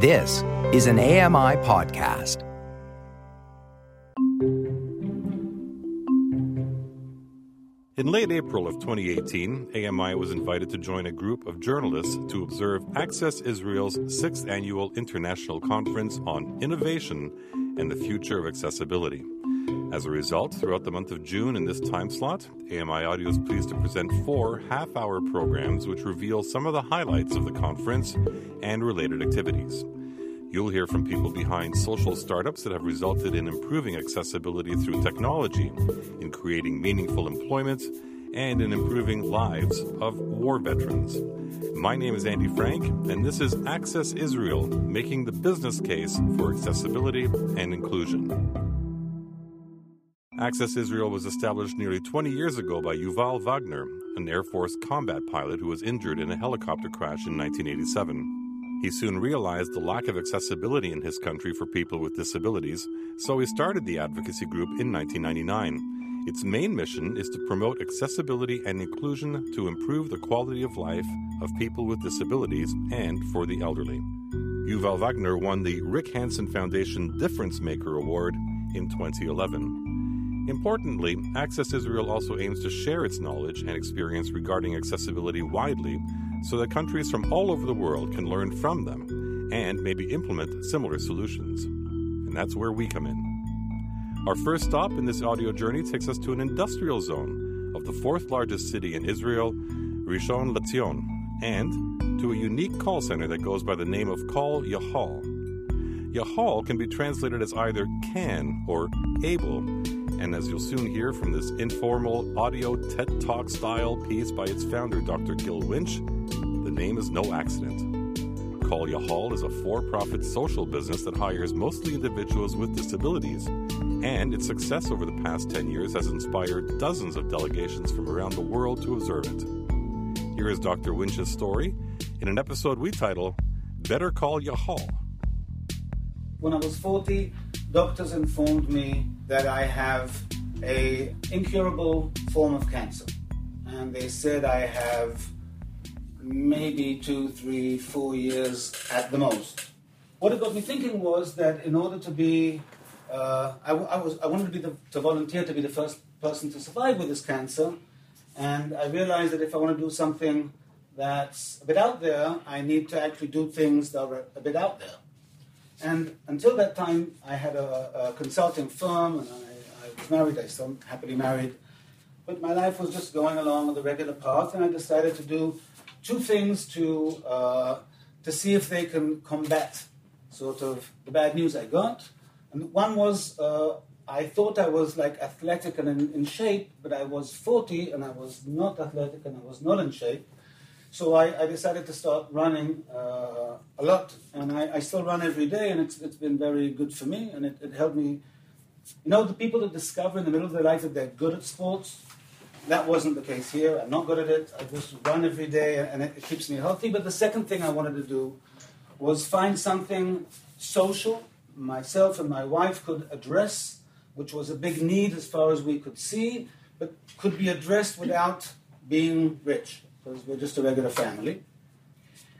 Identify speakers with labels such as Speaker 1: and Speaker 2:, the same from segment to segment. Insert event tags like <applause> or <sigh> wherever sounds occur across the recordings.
Speaker 1: This is an AMI podcast.
Speaker 2: In late April of 2018, AMI was invited to join a group of journalists to observe Access Israel's sixth annual international conference on innovation and the future of accessibility. As a result, throughout the month of June in this time slot, AMI Audio is pleased to present four half hour programs which reveal some of the highlights of the conference and related activities. You'll hear from people behind social startups that have resulted in improving accessibility through technology, in creating meaningful employment, and in improving lives of war veterans. My name is Andy Frank, and this is Access Israel, making the business case for accessibility and inclusion. Access Israel was established nearly 20 years ago by Yuval Wagner, an Air Force combat pilot who was injured in a helicopter crash in 1987. He soon realized the lack of accessibility in his country for people with disabilities, so he started the advocacy group in 1999. Its main mission is to promote accessibility and inclusion to improve the quality of life of people with disabilities and for the elderly. Yuval Wagner won the Rick Hansen Foundation Difference Maker Award in 2011. Importantly, Access Israel also aims to share its knowledge and experience regarding accessibility widely so that countries from all over the world can learn from them and maybe implement similar solutions. And that's where we come in. Our first stop in this audio journey takes us to an industrial zone of the fourth largest city in Israel, Rishon LeZion, and to a unique call center that goes by the name of Call Yahal. Yahal can be translated as either can or able, and as you'll soon hear from this informal audio TED Talk style piece by its founder, Dr. Gil Winch, the name is no accident. Call Yahal is a for profit social business that hires mostly individuals with disabilities, and its success over the past 10 years has inspired dozens of delegations from around the world to observe it. Here is Dr. Winch's story in an episode we title Better Call Yahal.
Speaker 3: When I was 40, doctors informed me that I have a incurable form of cancer. And they said I have maybe two, three, four years at the most. What it got me thinking was that in order to be, uh, I, I, was, I wanted to be the, to volunteer to be the first person to survive with this cancer, and I realized that if I want to do something that's a bit out there, I need to actually do things that are a bit out there. And until that time, I had a, a consulting firm, and I, I was married. I still happily married, but my life was just going along the regular path, and I decided to do two things to uh, to see if they can combat sort of the bad news I got. And one was uh, I thought I was like athletic and in, in, shape, but I was 40 and I was not athletic and I was not in shape. So I, I decided to start running uh, a lot, and I, I, still run every day, and it's, it's been very good for me, and it, it helped me. You know, the people that discover in the middle of their life that they're good at sports, that wasn't the case here. I'm not good at it. I just run every day and it, keeps me healthy. But the second thing I wanted to do was find something social myself and my wife could address, which was a big need as far as we could see, but could be addressed without being rich, because we're just a regular family.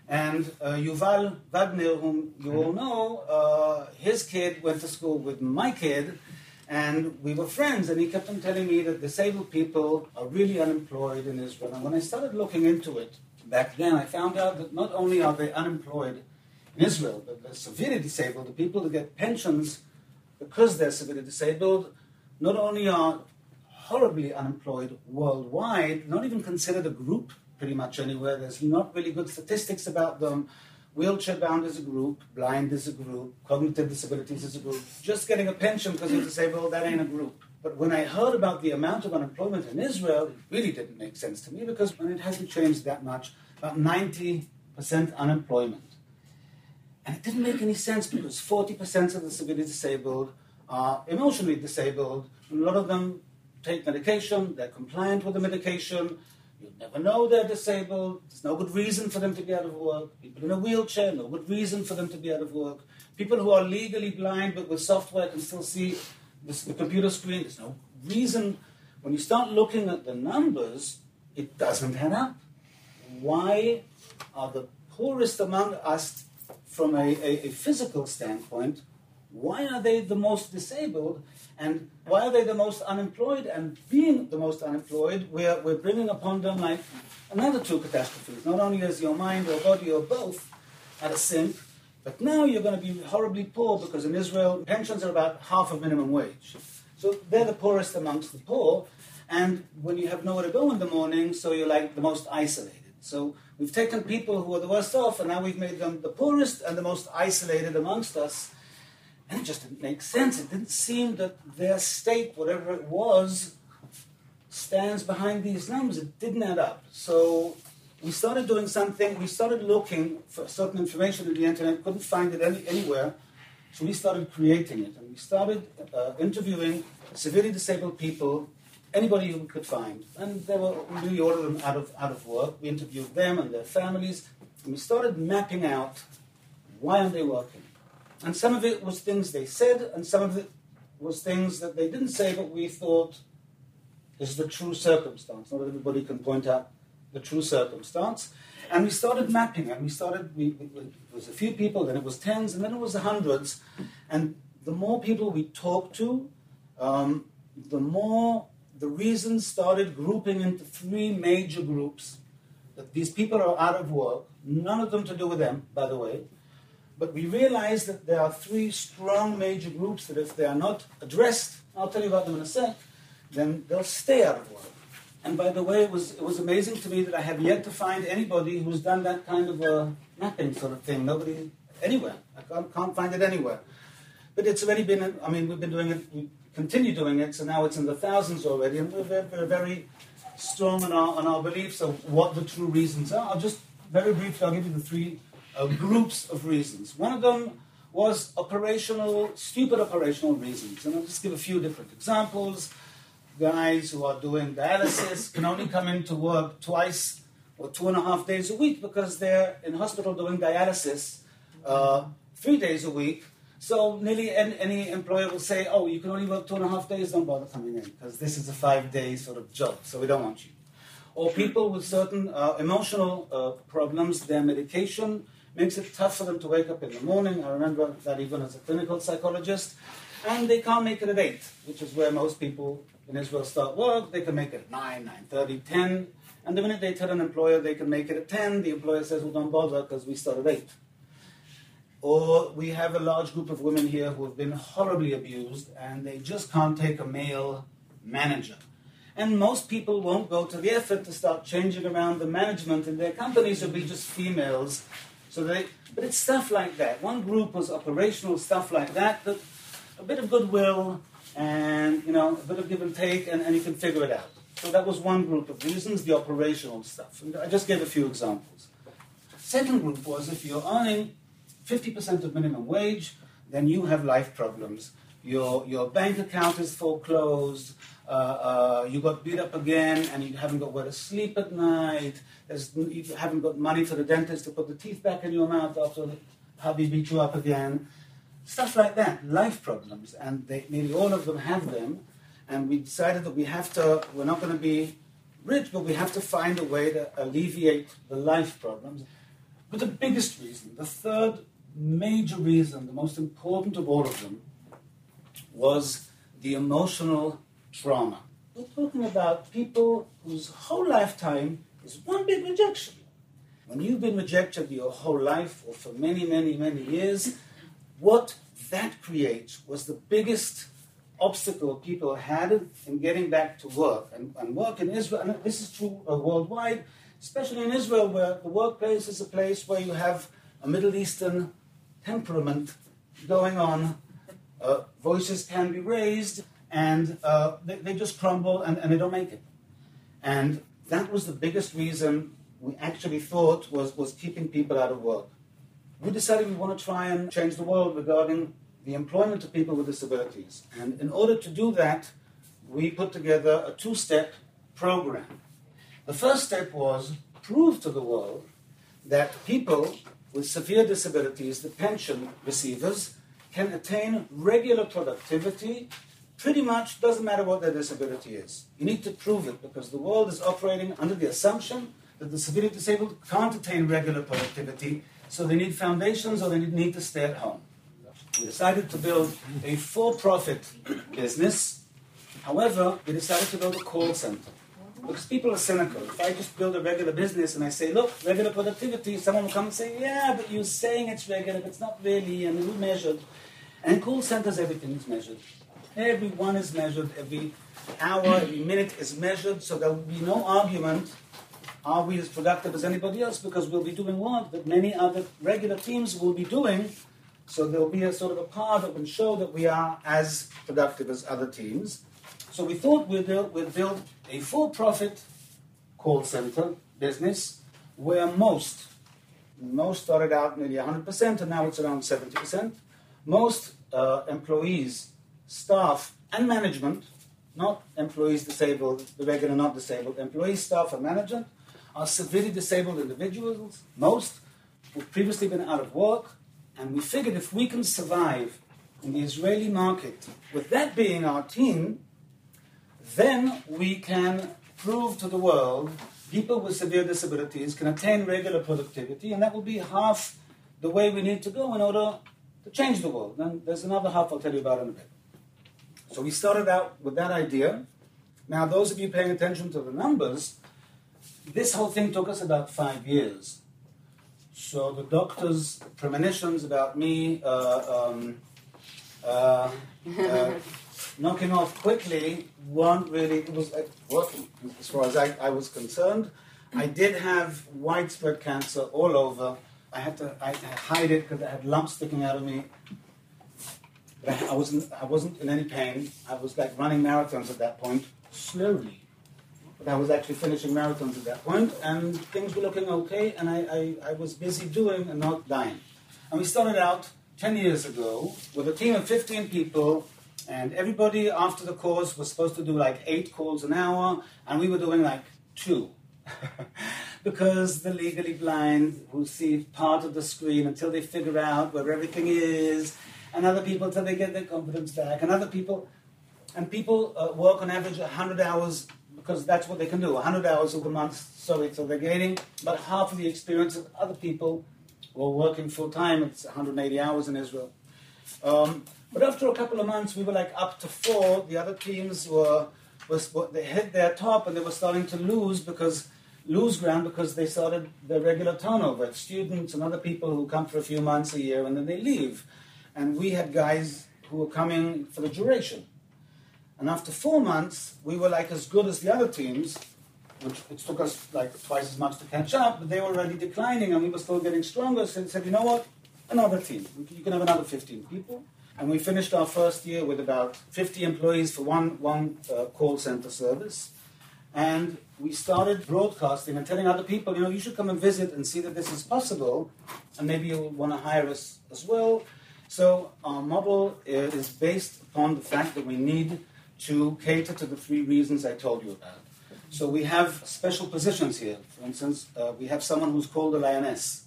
Speaker 3: And uh, Yuval Wagner, whom you all know, uh, his kid went to school with my kid, and we were friends, and he kept on telling me that disabled people are really unemployed in Israel. And when I started looking into it back then, I found out that not only are they unemployed in Israel, but they're severely disabled. The people that get pensions because they're severely disabled not only are horribly unemployed worldwide, not even considered a group pretty much anywhere. There's not really good statistics about them wheelchair bound as a group, blind as a group, cognitive disabilities as a group. Just getting a pension because you're disabled, that ain't a group. But when I heard about the amount of unemployment in Israel, it really didn't make sense to me because it hasn't changed that much, about 90% unemployment. And it didn't make any sense because 40% of the severely disabled are emotionally disabled. And a lot of them take medication, they're compliant with the medication, you never know they're disabled. There's no good reason for them to be out of work. People in a wheelchair, no good reason for them to be out of work. People who are legally blind but with software can still see this, the computer screen. There's no reason. When you start looking at the numbers, it doesn't add up. Why are the poorest among us from a, a, a physical standpoint, why are they the most disabled and why are they the most unemployed? And being the most unemployed, we're, we're bringing upon them like another two catastrophes. Not only is your mind or body or both at a sink, but now you're going to be horribly poor because in Israel, pensions are about half of minimum wage. So they're the poorest amongst the poor. And when you have nowhere to go in the morning, so you're like the most isolated. So we've taken people who are the worst off, and now we've made them the poorest and the most isolated amongst us. And it just didn't make sense. It didn't seem that their state, whatever it was, stands behind these numbers. It didn't add up. So we started doing something. We started looking for certain information in the internet, couldn't find it any, anywhere. So we started creating it. And we started uh, interviewing severely disabled people, anybody who we could find. And they were, we ordered them out of, out of work. We interviewed them and their families. And we started mapping out why aren't they working? And some of it was things they said, and some of it was things that they didn't say, but we thought this is the true circumstance. Not everybody can point out the true circumstance. And we started mapping it. We started, we, it was a few people, then it was tens, and then it was hundreds. And the more people we talked to, um, the more the reasons started grouping into three major groups. That these people are out of work, none of them to do with them, by the way. But we realize that there are three strong major groups that if they are not addressed, I'll tell you about them in a sec, then they'll stay out of work. And by the way, it was, it was amazing to me that I have yet to find anybody who's done that kind of a mapping sort of thing. Nobody, anywhere. I can't, can't find it anywhere. But it's already been, I mean, we've been doing it, we continue doing it, so now it's in the thousands already, and we're very, very strong on our, on our beliefs of what the true reasons are. I'll just, very briefly, I'll give you the three uh, groups of reasons. One of them was operational, stupid operational reasons. And I'll just give a few different examples. Guys who are doing dialysis can only come into work twice or two and a half days a week because they're in hospital doing dialysis uh, three days a week. So nearly any, any, employer will say, oh, you can only work two and a half days, don't bother coming in because this is a five-day sort of job, so we don't want you. Or people with certain uh, emotional uh, problems, their medication makes it tough for them to wake up in the morning. I remember that even as a clinical psychologist. And they can't make it at 8, which is where most people in Israel start work. They can make it at 9, 9.30, 10. And the minute they tell an employer they can make it at 10, the employer says, well, don't bother because we start at 8. Or we have a large group of women here who have been horribly abused and they just can't take a male manager. And most people won't go to the effort to start changing around the management in their companies. It'll be just females so they, but it's stuff like that. One group was operational stuff like that, that a bit of goodwill and you know a bit of give and take, and, and you can figure it out. So that was one group of reasons, the operational stuff. And I just gave a few examples. Second group was if you're earning 50% of minimum wage, then you have life problems. Your, your bank account is foreclosed, uh, uh, you got beat up again, and you haven't got where to sleep at night, there's, you haven't got money for the dentist to put the teeth back in your mouth after hubby beat you up again. Stuff like that, life problems, and they, nearly all of them have them. And we decided that we have to, we're not going to be rich, but we have to find a way to alleviate the life problems. But the biggest reason, the third major reason, the most important of all of them, was the emotional trauma. We're talking about people whose whole lifetime is one big rejection. When you've been rejected your whole life or for many, many, many years, what that creates was the biggest obstacle people had in getting back to work. And, and work in Israel, and this is true uh, worldwide, especially in Israel, where the workplace is a place where you have a Middle Eastern temperament going on. Uh, voices can be raised, and uh, they, they, just crumble and, and they don't make it. And that was the biggest reason we actually thought was, was keeping people out of work. We decided we want to try and change the world regarding the employment of people with disabilities. And in order to do that, we put together a two step program. The first step was prove to the world that people with severe disabilities, the pension receivers, can attain regular productivity pretty much doesn't matter what their disability is. You need to prove it because the world is operating under the assumption that the severely disabled can't attain regular productivity so they need foundations or they need to stay at home. We decided to build a for profit business. However, we decided to build a call center. Because people are cynical. If I just build a regular business and I say, look, regular productivity, someone will come and say, yeah, but you're saying it's regular, but it's not really, and it's measured. And call centers, everything is measured. Every one is measured, every hour, every minute is measured, so there will be no argument are we as productive as anybody else because we'll be doing what that many other regular teams will be doing. So there'll be a sort of a par that will show that we are as productive as other teams. So we thought we'd build, we'd build a for-profit call center business where most, most started out nearly 100% and now it's around 70%. Most uh, employees, staff, and management, not employees disabled, the regular not disabled, employees, staff, and management are severely disabled individuals, most who've previously been out of work, and we figured if we can survive in the Israeli market with that being our team, then we can prove to the world people with severe disabilities can attain regular productivity, and that will be half the way we need to go in order to change the world. And there's another half I'll tell you about in a bit. So we started out with that idea. Now, those of you paying attention to the numbers, this whole thing took us about five years. So the doctor's premonitions about me uh, um, uh, <laughs> uh, knocking off quickly weren't really, it was uh, working as far as I, I, was concerned. I did have widespread cancer all over. I had to I, hide it because I had lumps sticking out of me. But I, wasn't, I wasn't in any pain. I was like running marathons at that point, slowly. But I was actually finishing marathons at that point, and things were looking okay, and I, I, I was busy doing and not dying. And we started out 10 years ago with a team of 15 people, and everybody after the course was supposed to do like eight calls an hour, and we were doing like two. <laughs> because the legally blind who see part of the screen until they figure out where everything is, and other people until they get their confidence back, and other people, and people uh, work on average 100 hours because that's what they can do 100 hours of the month. So, they're gaining about half of the experience of other people who are working full time. It's 180 hours in Israel. Um, but after a couple of months, we were like up to four. The other teams were, was, they hit their top and they were starting to lose because lose ground because they started their regular turnover. Students and other people who come for a few months a year and then they leave. And we had guys who were coming for the duration. And after four months, we were like as good as the other teams, which it took us like twice as much to catch up, but they were already declining and we were still getting stronger. So we said, you know what? Another team. You can have another 15 people. And we finished our first year with about 50 employees for one, one uh, call center service. And we started broadcasting and telling other people, you know, you should come and visit and see that this is possible, and maybe you'll want to hire us as well. So our model is based upon the fact that we need to cater to the three reasons I told you about. So we have special positions here. For instance, uh, we have someone who's called a lioness.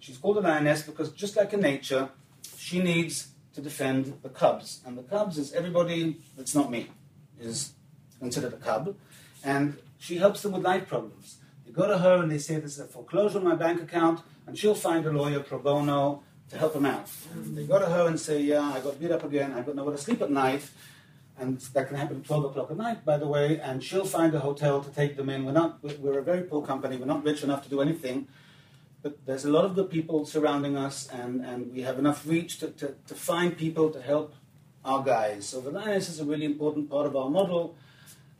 Speaker 3: She's called a lioness because just like in nature, she needs to defend the cubs. And the cubs is everybody that's not me, is considered a cub. And she helps them with life problems. They go to her and they say, There's a foreclosure on my bank account, and she'll find a lawyer pro bono to help them out. They go to her and say, Yeah, I got beat up again, I got nowhere to sleep at night and that can happen at 12 o'clock at night, by the way, and she'll find a hotel to take them in. We're not, we're a very poor company, we're not rich enough to do anything, but there's a lot of good people surrounding us, and, and we have enough reach to, to, to find people to help our guys. So the Lioness is a really important part of our model.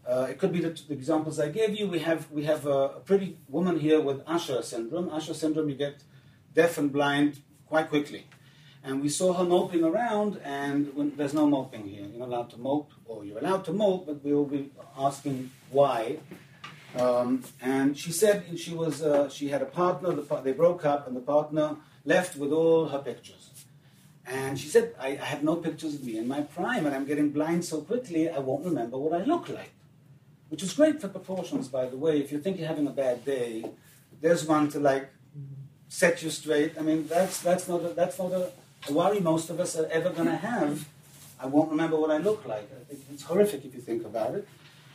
Speaker 3: Uh, it could be the, the, examples I gave you. We have, we have a, a pretty woman here with Usher syndrome. Usher syndrome, you get deaf and blind quite quickly. And we saw her moping around, and when, there's no moping here. You're not allowed to mope, or you're allowed to mope, but we will be asking why. Um, and she said she was uh, she had a partner. The, they broke up, and the partner left with all her pictures. And she said, I, I have no pictures of me in my prime, and I'm getting blind so quickly, I won't remember what I look like. Which is great for proportions, by the way. If you think you're having a bad day, there's one to like set you straight. I mean, that's that's not a, that's not a a worry most of us are ever going to have. I won't remember what I look like. It's horrific if you think about it.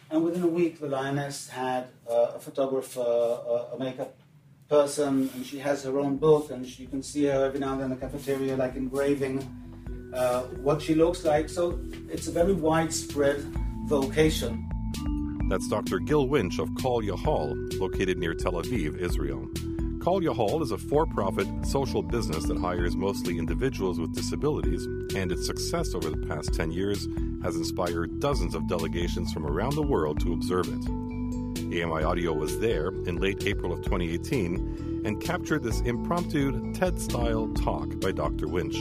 Speaker 3: And within a week, the lioness had uh, a photographer, uh, a makeup person, and she has her own book, and you can see her every now and then in the cafeteria, like engraving uh, what she looks like. So it's a very widespread vocation.
Speaker 2: That's Dr. Gil Winch of Kol Yahal, located near Tel Aviv, Israel. Kol Hall is a for profit social business that hires mostly individuals with disabilities, and its success over the past 10 years has inspired dozens of delegations from around the world to observe it. AMI Audio was there in late April of 2018 and captured this impromptu TED style talk by Dr. Winch.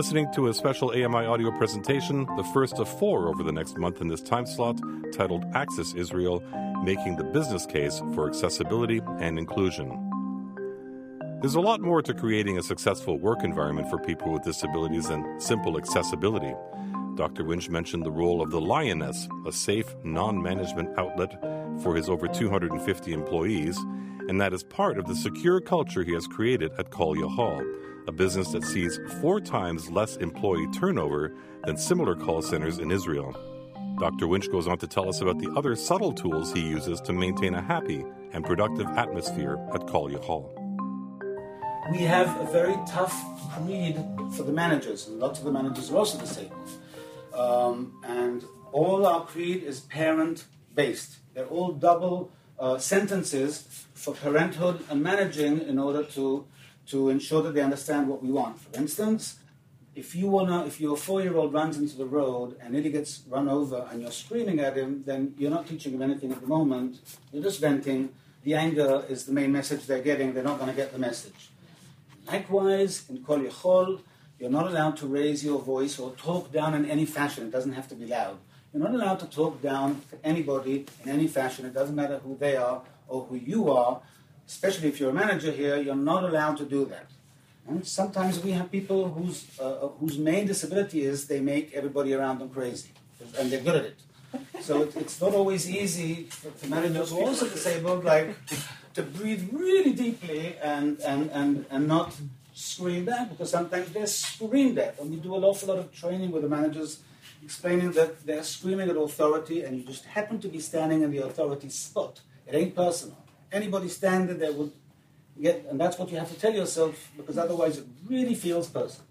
Speaker 2: Listening to a special AMI audio presentation, the first of four over the next month in this time slot, titled Access Israel Making the Business Case for Accessibility and Inclusion. There's a lot more to creating a successful work environment for people with disabilities than simple accessibility. Dr. Winch mentioned the role of the Lioness, a safe, non management outlet for his over 250 employees, and that is part of the secure culture he has created at Kol Yahal, a business that sees four times less employee turnover than similar call centers in Israel. Dr. Winch goes on to tell us about the other subtle tools he uses to maintain a happy and productive atmosphere at Kol Yahal
Speaker 3: we have a very tough creed for the managers, and lots of the managers are also disabled. Um, and all our creed is parent based. They're all double uh, sentences for parenthood and managing in order to, to ensure that they understand what we want. For instance, if you wanna, if your four-year-old runs into the road and nearly gets run over and you're screaming at him, then you're not teaching him anything at the moment. You're just venting. The anger is the main message they're getting. They're not going to get the message. Likewise, in Kol Yachol, you're not allowed to raise your voice or talk down in any fashion. It doesn't have to be loud. You're not allowed to talk down to anybody in any fashion. It doesn't matter who they are or who you are. Especially if you're a manager here, you're not allowed to do that. And sometimes we have people whose, uh, uh whose main disability is they make everybody around them crazy, and they're good at it. So it, it's not always easy for, for managers who are also disabled, like to breathe really deeply and, and, and, and not scream back because sometimes they're screamed at. And we do an awful lot of training with the managers explaining that they're screaming at authority and you just happen to be standing in the authority spot. It ain't personal. Anybody standing there would get, and that's what you have to tell yourself because otherwise it really feels personal.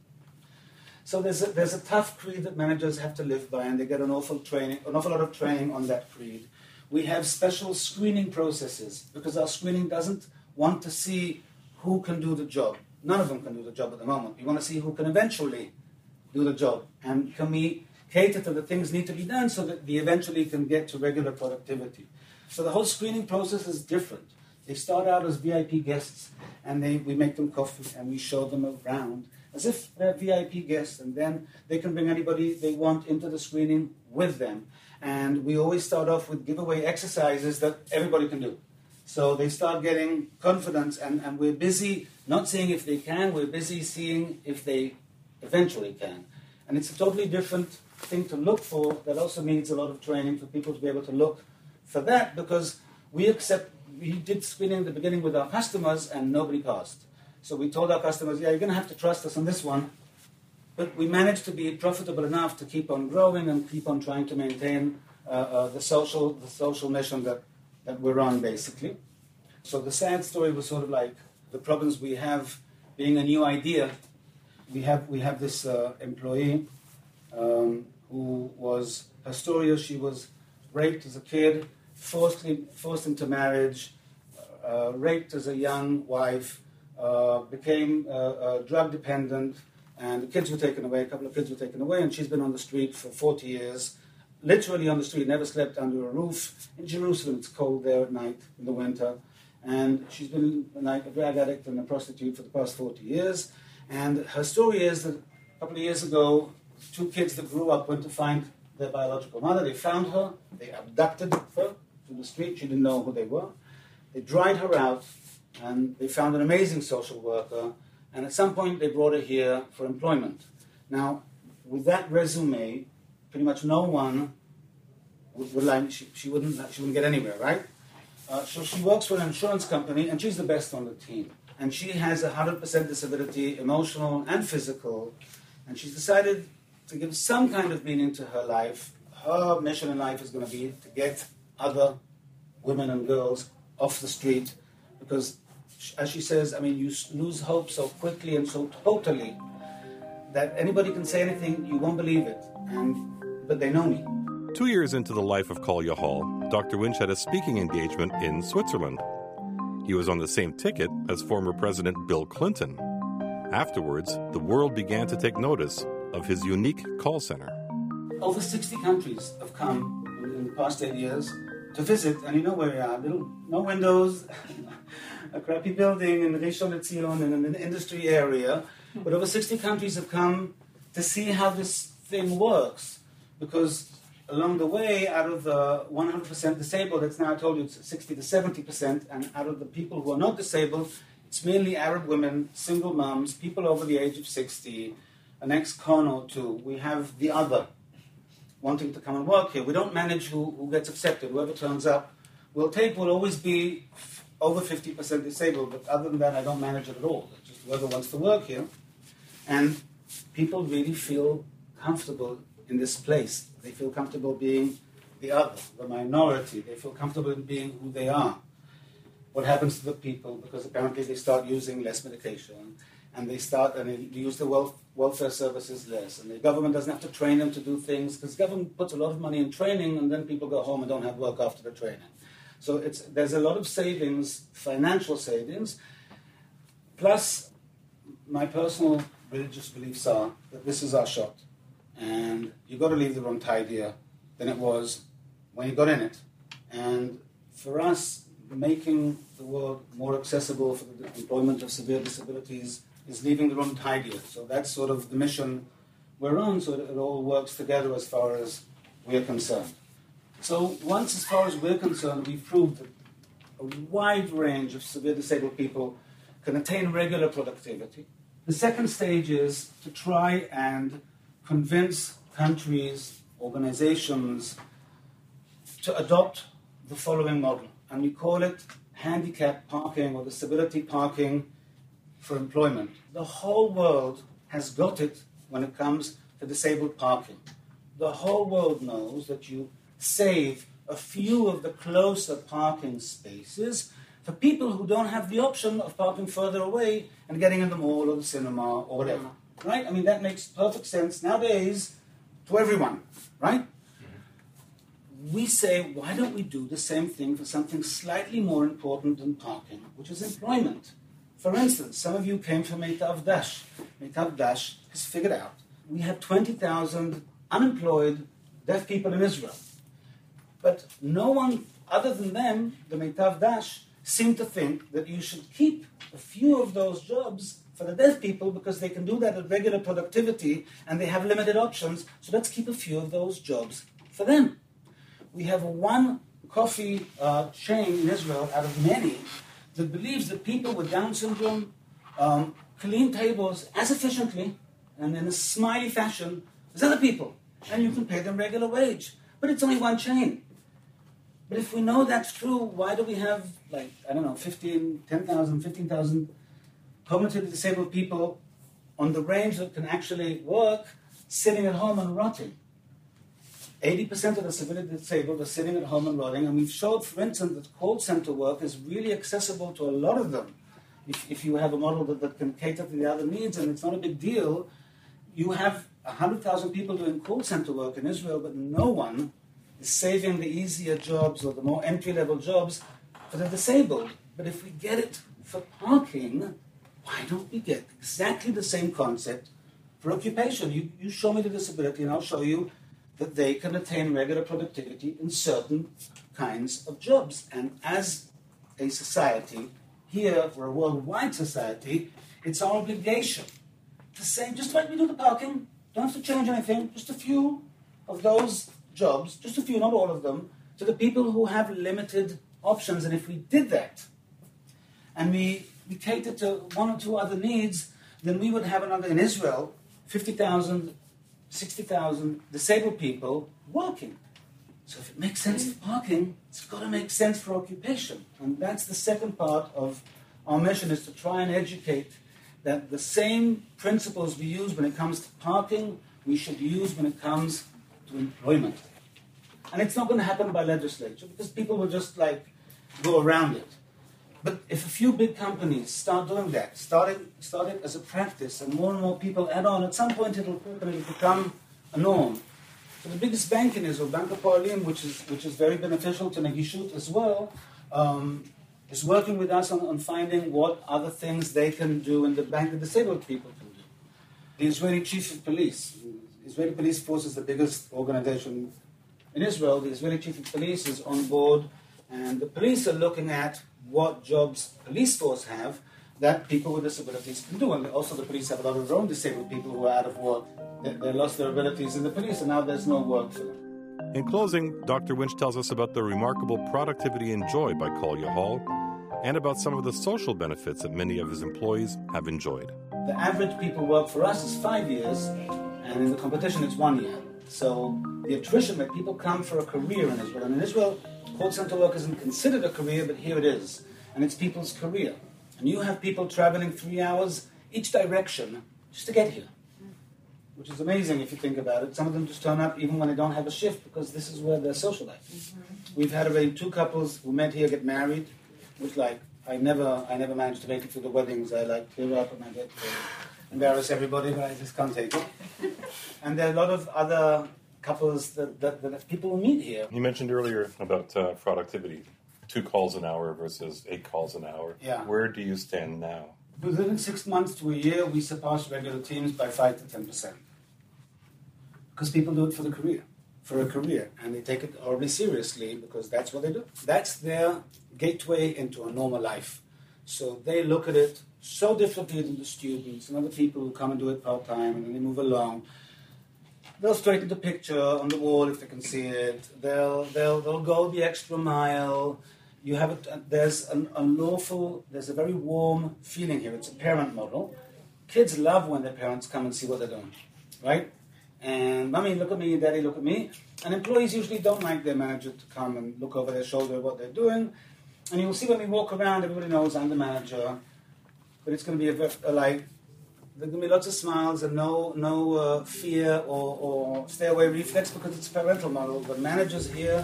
Speaker 3: So there's a, there's a tough creed that managers have to live by, and they get an awful training, an awful lot of training on that creed. We have special screening processes because our screening doesn't want to see who can do the job. None of them can do the job at the moment. We want to see who can eventually do the job. And can we cater to the things need to be done so that we eventually can get to regular productivity. So the whole screening process is different. They start out as VIP guests and they, we make them coffee and we show them around as if they're VIP guests and then they can bring anybody they want into the screening with them. And we always start off with giveaway exercises that everybody can do. So they start getting confidence, and, and we're busy not seeing if they can, we're busy seeing if they eventually can. And it's a totally different thing to look for that also needs a lot of training for people to be able to look for that because we accept, we did screening at the beginning with our customers and nobody passed. So we told our customers, yeah, you're going to have to trust us on this one but we managed to be profitable enough to keep on growing and keep on trying to maintain uh, uh, the social the social mission that, that we're on basically. So the sad story was sort of like the problems we have being a new idea. We have we have this uh, employee um, who was her story is she was raped as a kid, forced forced into marriage, uh, raped as a young wife, uh, became drug dependent, and the kids were taken away. A couple of kids were taken away, and she's been on the street for 40 years, literally on the street, never slept under a roof. In Jerusalem, it's cold there at night in the winter, and she's been night, a drug addict and a prostitute for the past 40 years. And her story is that a couple of years ago, two kids that grew up went to find their biological mother. They found her, they abducted her to the street. She didn't know who they were. They dried her out, and they found an amazing social worker and at some point they brought her here for employment. Now, with that resume, pretty much no one would, would like, she, she, wouldn't, she wouldn't get anywhere, right? Uh, so she works for an insurance company, and she's the best on the team. and she has 100% disability, emotional and physical, and she's decided to give some kind of meaning to her life. Her mission in life is going to be to get other women and girls off the street because, as she says, I mean, you lose hope so quickly and so totally that anybody can say anything, you won't believe it. And, but they know me.
Speaker 2: Two years into the life of Kol Hall, Dr. Winch had a speaking engagement in Switzerland. He was on the same ticket as former President Bill Clinton. Afterwards, the world began to take notice of his unique call center.
Speaker 3: Over 60 countries have come in the past eight years to visit, and you know where we are. Little, no windows, <laughs> a crappy building in Rishon LeZion in an industry area. But over 60 countries have come to see how this thing works. Because along the way, out of the 100% disabled, it's now I told you it's 60 to 70%, and out of the people who are not disabled, it's mainly Arab women, single moms, people over the age of 60, an ex-con or two. We have the other wanting to come and work here. We don't manage who, who gets accepted. Whoever turns up, we'll take will always be over 50% disabled, but other than that, I don't manage it at all. It's just whoever wants to work here. And people really feel comfortable in this place. They feel comfortable being the other, the minority. They feel comfortable in being who they are. What happens to the people? Because apparently they start using less medication and they start and they use the wealth, welfare services less, and the government doesn't have to train them to do things because the government puts a lot of money in training, and then people go home and don't have work after the training. So it's, there's a lot of savings, financial savings, plus my personal religious beliefs are that this is our shot, and you've got to leave the room tidier than it was when you got in it. And for us, making the world more accessible for the employment of severe disabilities is leaving the room tidier. So that's sort of the mission we're on, so it all works together as far as we're concerned. So once, as far as we're concerned, we've proved that a wide range of severe disabled people can attain regular productivity. The second stage is to try and convince countries, organizations to adopt the following model. And we call it handicap parking or disability parking for employment. The whole world has got it when it comes to disabled parking. The whole world knows that you save a few of the closer parking spaces for people who don't have the option of parking further away and getting in the mall or the cinema or whatever. Right? I mean, that makes perfect sense nowadays to everyone, right? Mm-hmm. We say, why don't we do the same thing for something slightly more important than parking, which is employment? For instance, some of you came from Meitav Dash. Meitav Dash has figured out we have 20,000 unemployed deaf people in Israel. But no one other than them, the Meitav Dash, seem to think that you should keep a few of those jobs for the deaf people because they can do that at regular productivity and they have limited options. So let's keep a few of those jobs for them. We have one coffee uh, chain in Israel out of many that believes that people with Down syndrome um, clean tables as efficiently and in a smiley fashion as other people, and you can pay them regular wage. But it's only one chain. But if we know that's true, why do we have, like, I don't know, 15, 10,000, 15,000 cognitively disabled people on the range that can actually work sitting at home and rotting? 80% of the severely disabled are sitting at home and rotting, and we've showed, for instance, that call center work is really accessible to a lot of them. If, if you have a model that, that can cater to the other needs, and it's not a big deal, you have 100,000 people doing call center work in Israel, but no one is saving the easier jobs or the more entry level jobs for the disabled. But if we get it for parking, why don't we get exactly the same concept for occupation? You, you show me the disability, and I'll show you that they can attain regular productivity in certain kinds of jobs. And as a society, here we're a worldwide society, it's our obligation to say, just like we do the parking, don't have to change anything, just a few of those jobs, just a few, not all of them, to the people who have limited options. And if we did that, and we, we catered to one or two other needs, then we would have another, in Israel, 50,000 60,000 disabled people working. So if it makes sense for parking, it's got to make sense for occupation. And that's the second part of Our mission is to try and educate that the same principles we use when it comes to parking, we should use when it comes to employment. And it's not going to happen by legislature because people will just like go around it. But if a few big companies start doing that, start it, as a practice, and more and more people add on, at some point it'll, become a norm. So the biggest bank in Israel, Bank of Hapoalim, which is which is very beneficial to Nagishut as well, um, is working with us on, on finding what other things they can do in the bank that disabled people can do. The Israeli Chief of Police, Israeli Police Force is the biggest organization in Israel. The Israeli Chief of Police is on board, and the police are looking at what jobs police force have that people with disabilities can do. And also the police have a lot of their own disabled people who are out of work. They, they lost their abilities in the police, and now there's no work for them.
Speaker 2: In closing, Dr. Winch tells us about the remarkable productivity enjoyed by Kol Hall and about some of the social benefits that many of his employees have enjoyed.
Speaker 3: The average people work for us is five years, and in the competition it's one year. So the attrition that people come for a career in Israel, and in Israel, call center work isn't considered a career, but here it is, and it's people's career. And you have people traveling three hours each direction just to get here, which is amazing if you think about it. Some of them just turn up even when they don't have a shift because this is where their social life is. Mm-hmm. We've had already two couples who met here get married, which like I never I never managed to make it to the weddings. I like tear up and I get uh, embarrass everybody, but I just can't take it. <laughs> and there are a lot of other couples that, that, that people meet here.
Speaker 2: You mentioned earlier about uh, productivity, two calls an hour versus eight calls an hour.
Speaker 3: Yeah.
Speaker 2: Where do you stand now?
Speaker 3: Within six months to a year, we surpass regular teams by five to ten percent. Because people do it for the career, for a career, and they take it horribly seriously because that's what they do. That's their gateway into a normal life. So they look at it so differently than the students and other people who come and do it part time and then they move along. They'll straighten the picture on the wall if they can see it. They'll they'll they'll go the extra mile. You have it. Uh, there's an, a lawful. There's a very warm feeling here. It's a parent model. Kids love when their parents come and see what they're doing, right? And mommy, look at me. Daddy, look at me. And employees usually don't like their manager to come and look over their shoulder at what they're doing. And you'll see when we walk around, everybody knows I'm the manager but it's going to be a, a like going to be lots of smiles and no no uh, fear or, or stay away reflex because it's a parental model. But managers here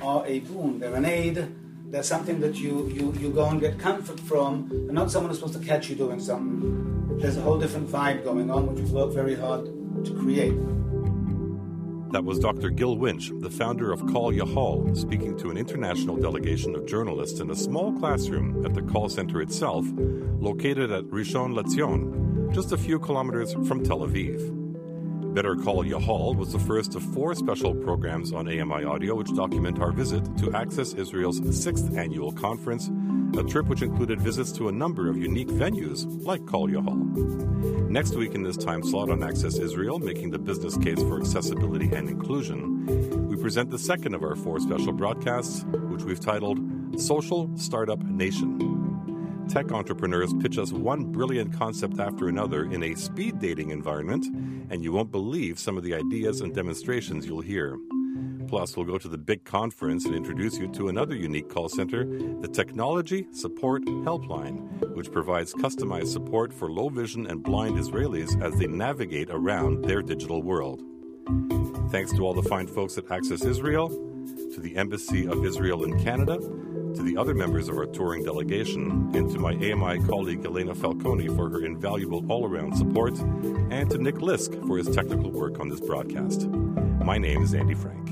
Speaker 3: are a boon. They're an aid. They're something that you, you, you go and get comfort from, and not someone who's supposed to catch you doing something. There's a whole different vibe going on, which we've worked very hard to create.
Speaker 2: That was Dr. Gil Winch, the founder of Kol Yahal, speaking to an international delegation of journalists in a small classroom at the call center itself, located at Rishon LeZion, just a few kilometers from Tel Aviv. Better Kol Yahal was the first of four special programs on AMI Audio which document our visit to Access Israel's sixth annual conference, a trip which included visits to a number of unique venues like Kol Yahal. Next week in this time slot on Access Israel, making the business case for accessibility and inclusion, we present the second of our four special broadcasts, which we've titled Social Startup Nation tech entrepreneurs pitch us one brilliant concept after another in a speed dating environment, and you won't believe some of the ideas and demonstrations you'll hear. Plus, we'll go to the big conference and introduce you to another unique call center, the Technology Support Helpline, which provides customized support for low vision and blind Israelis as they navigate around their digital world. Thanks to all the fine folks at Access Israel, to the Embassy of Israel in Canada, to the other members of our touring delegation, and to my AMI colleague Elena Falcone for her invaluable all around support, and to Nick Lisk for his technical work on this broadcast. My name is Andy Frank.